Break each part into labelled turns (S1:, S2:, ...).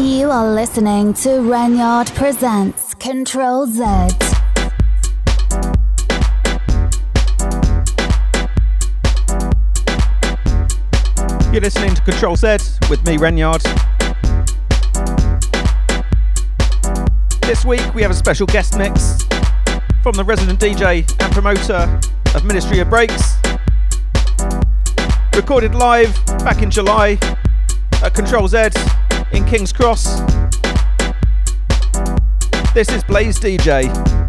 S1: You are listening to Renyard Presents Control Z.
S2: You're listening to Control Z with me, Renyard. This week we have a special guest mix from the resident DJ and promoter of Ministry of Breaks. Recorded live back in July at Control Z in King's Cross. This is Blaze DJ.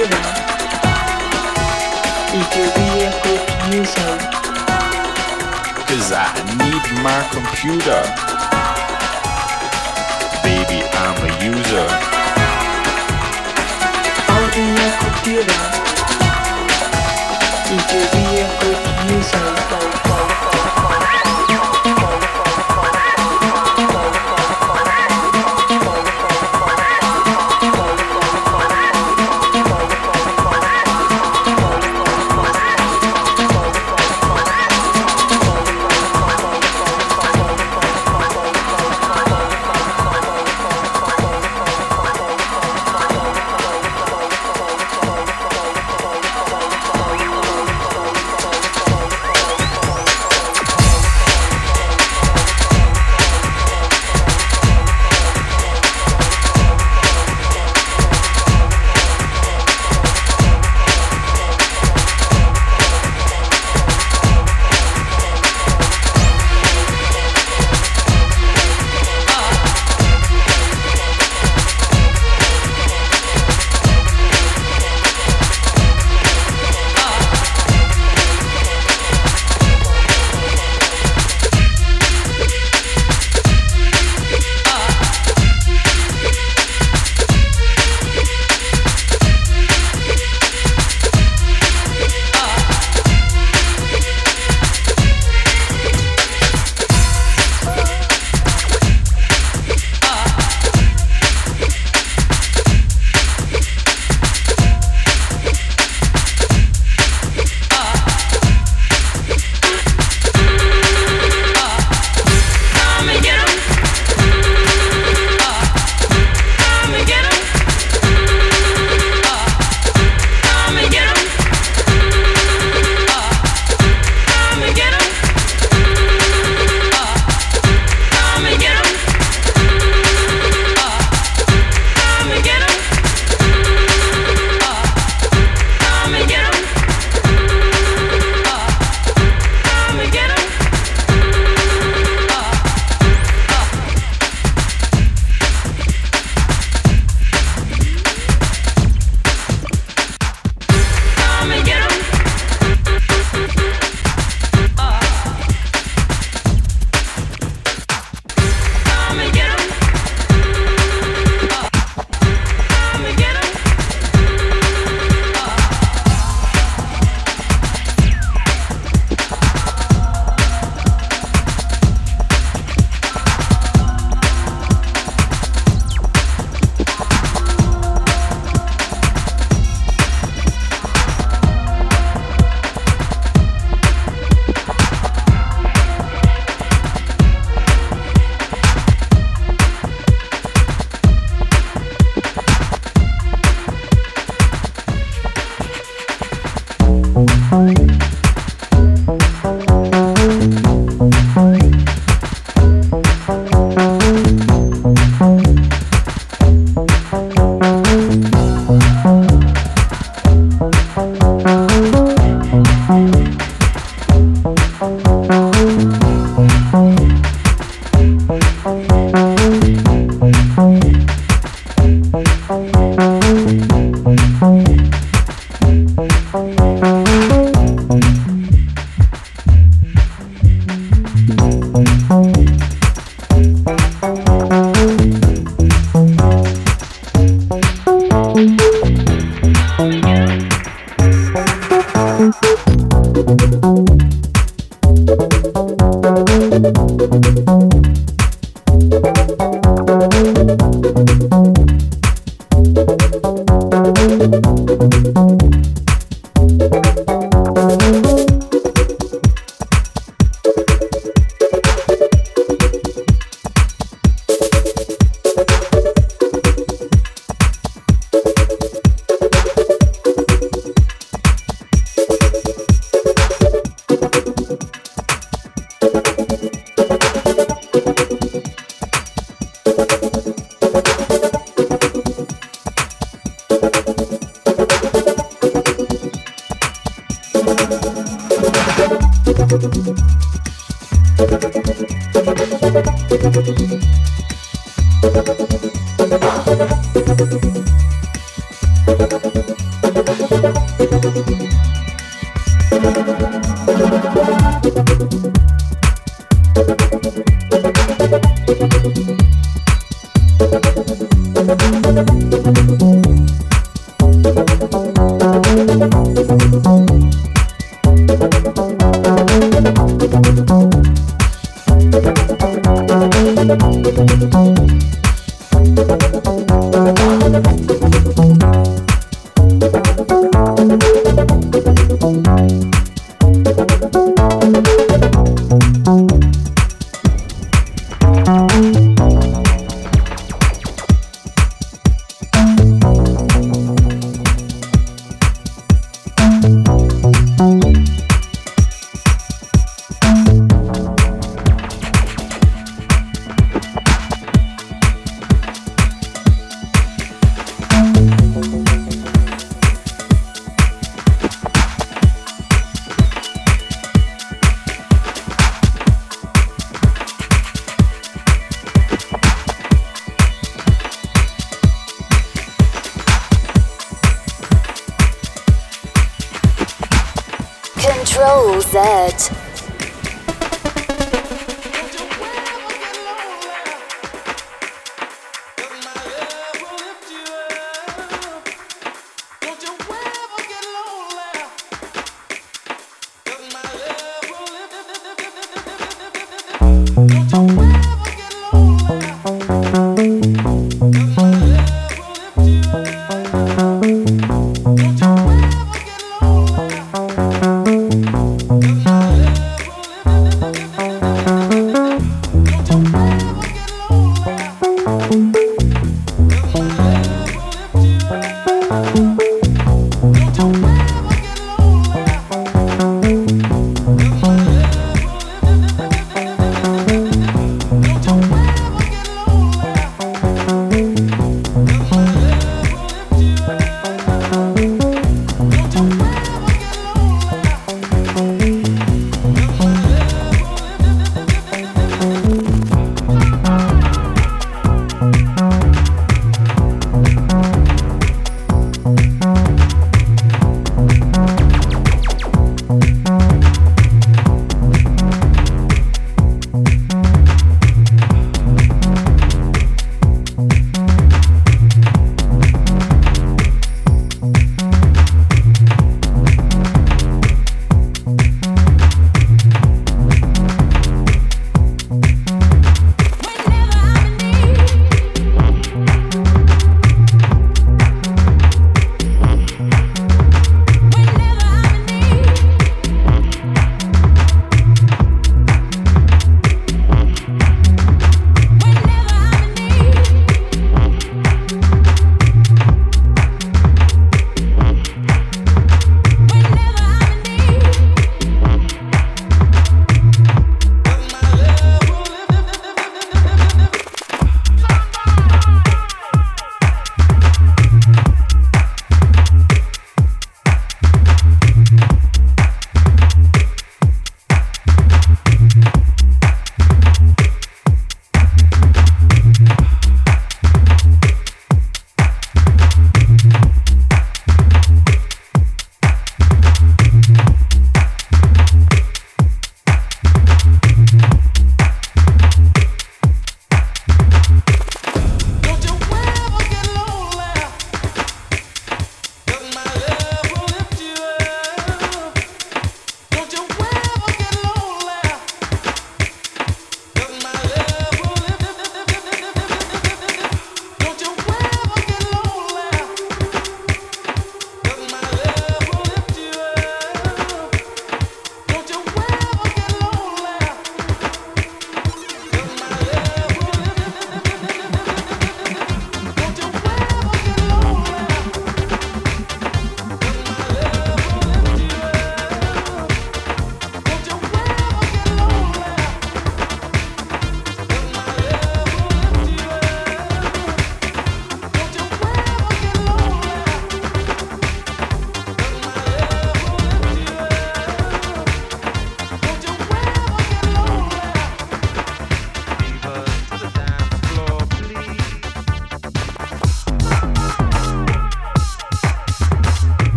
S3: human, you will be a good user. Cause I need my computer. Baby, I'm a user. I'll be a computer. Be a good user. Thank you.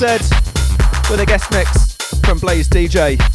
S3: With
S4: a guest mix from Blaze DJ.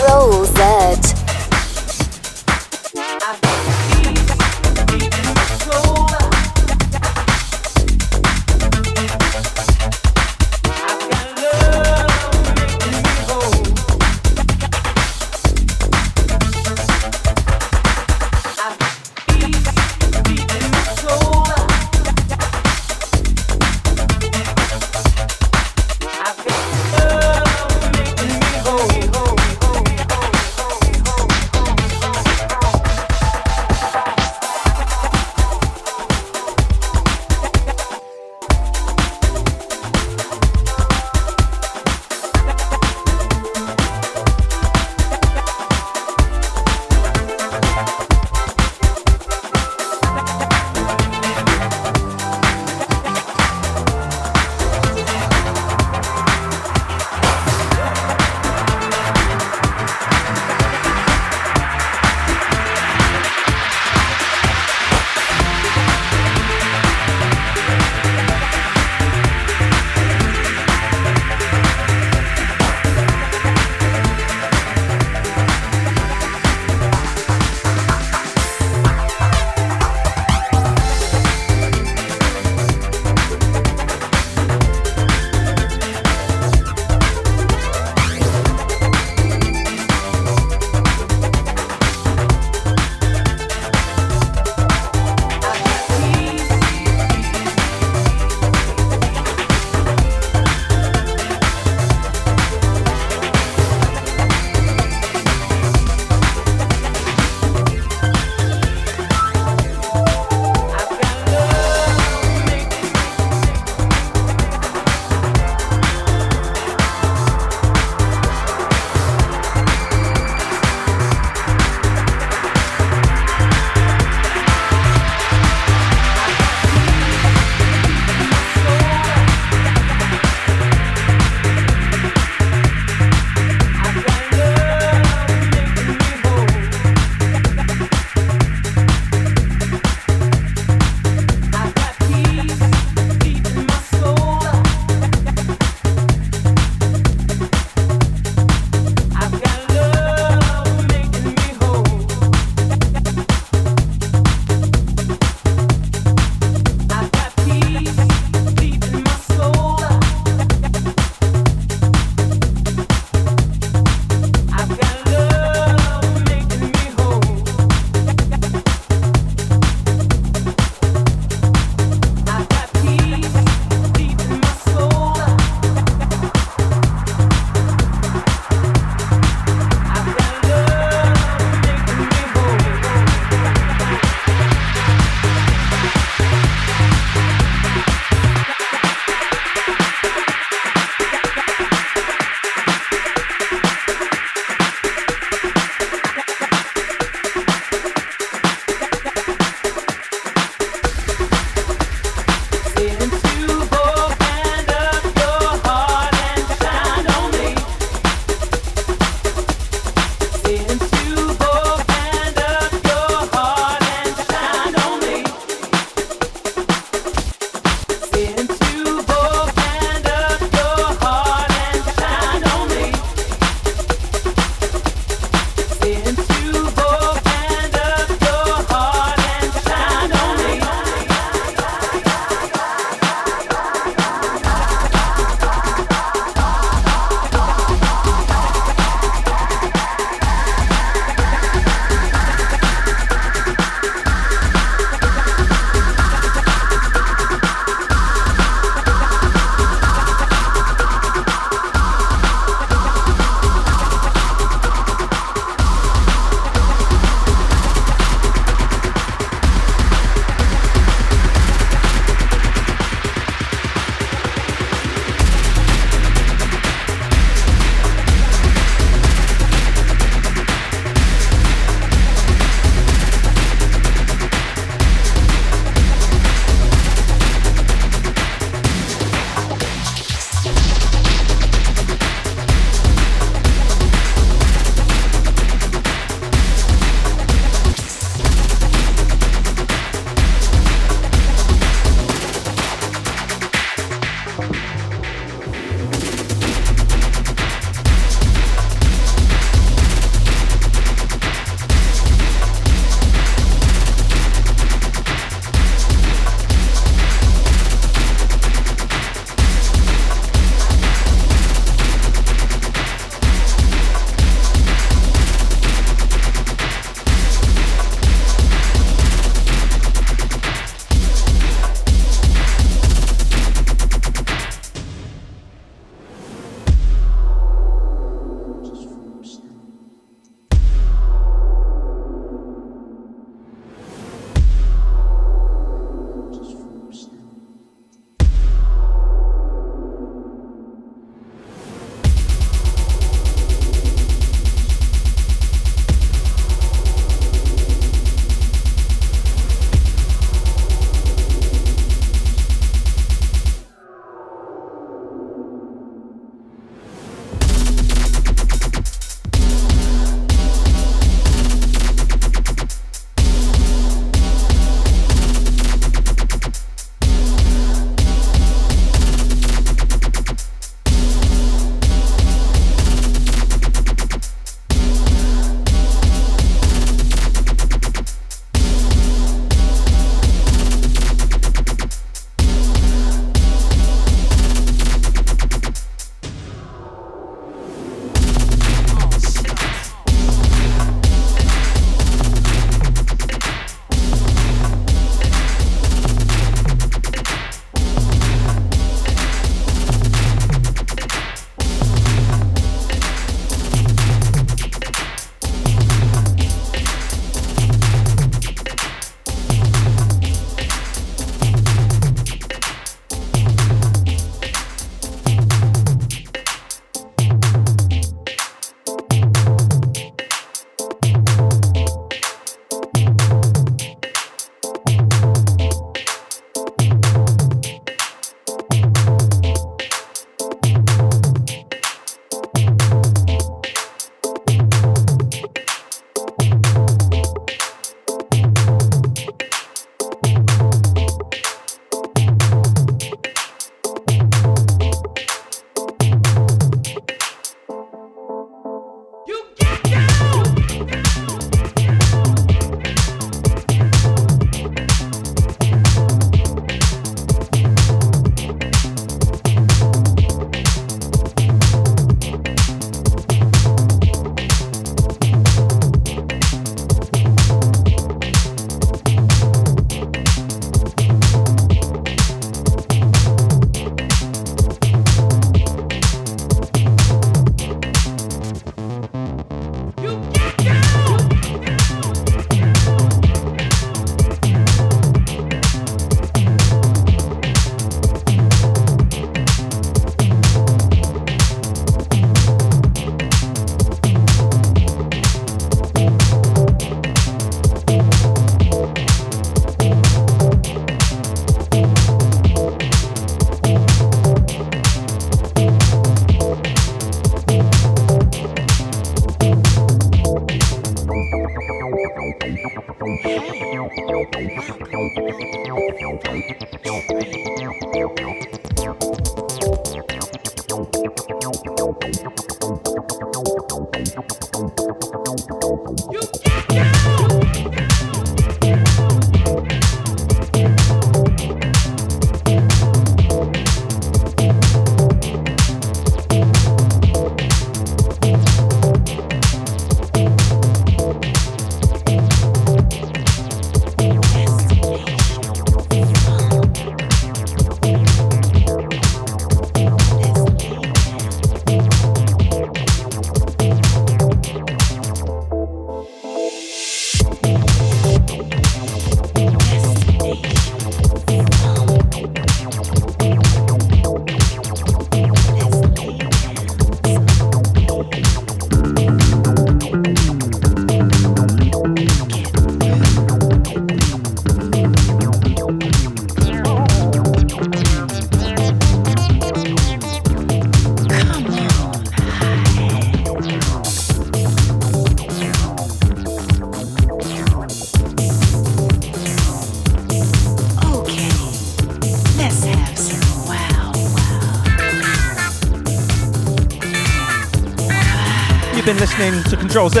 S2: Control Z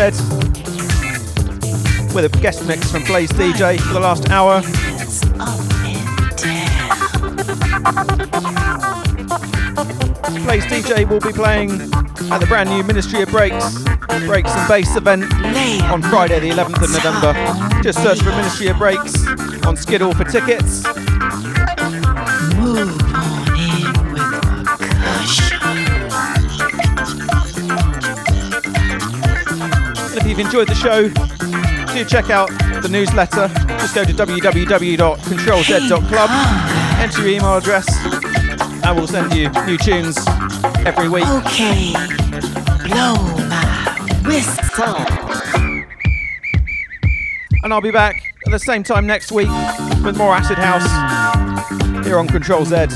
S2: with a guest mix from Blaze DJ for the last hour. Blaze DJ will be playing at the brand new Ministry of Breaks Breaks and Bass event on Friday, the 11th of November. Just search for Ministry of Breaks on Skiddle for tickets. You've enjoyed the show, do check out the newsletter. Just go to www.controlz.club, enter your email address, and we'll send you new tunes every week.
S5: Okay, blow my whistle.
S2: And I'll be back at the same time next week with more Acid House here on Control Z.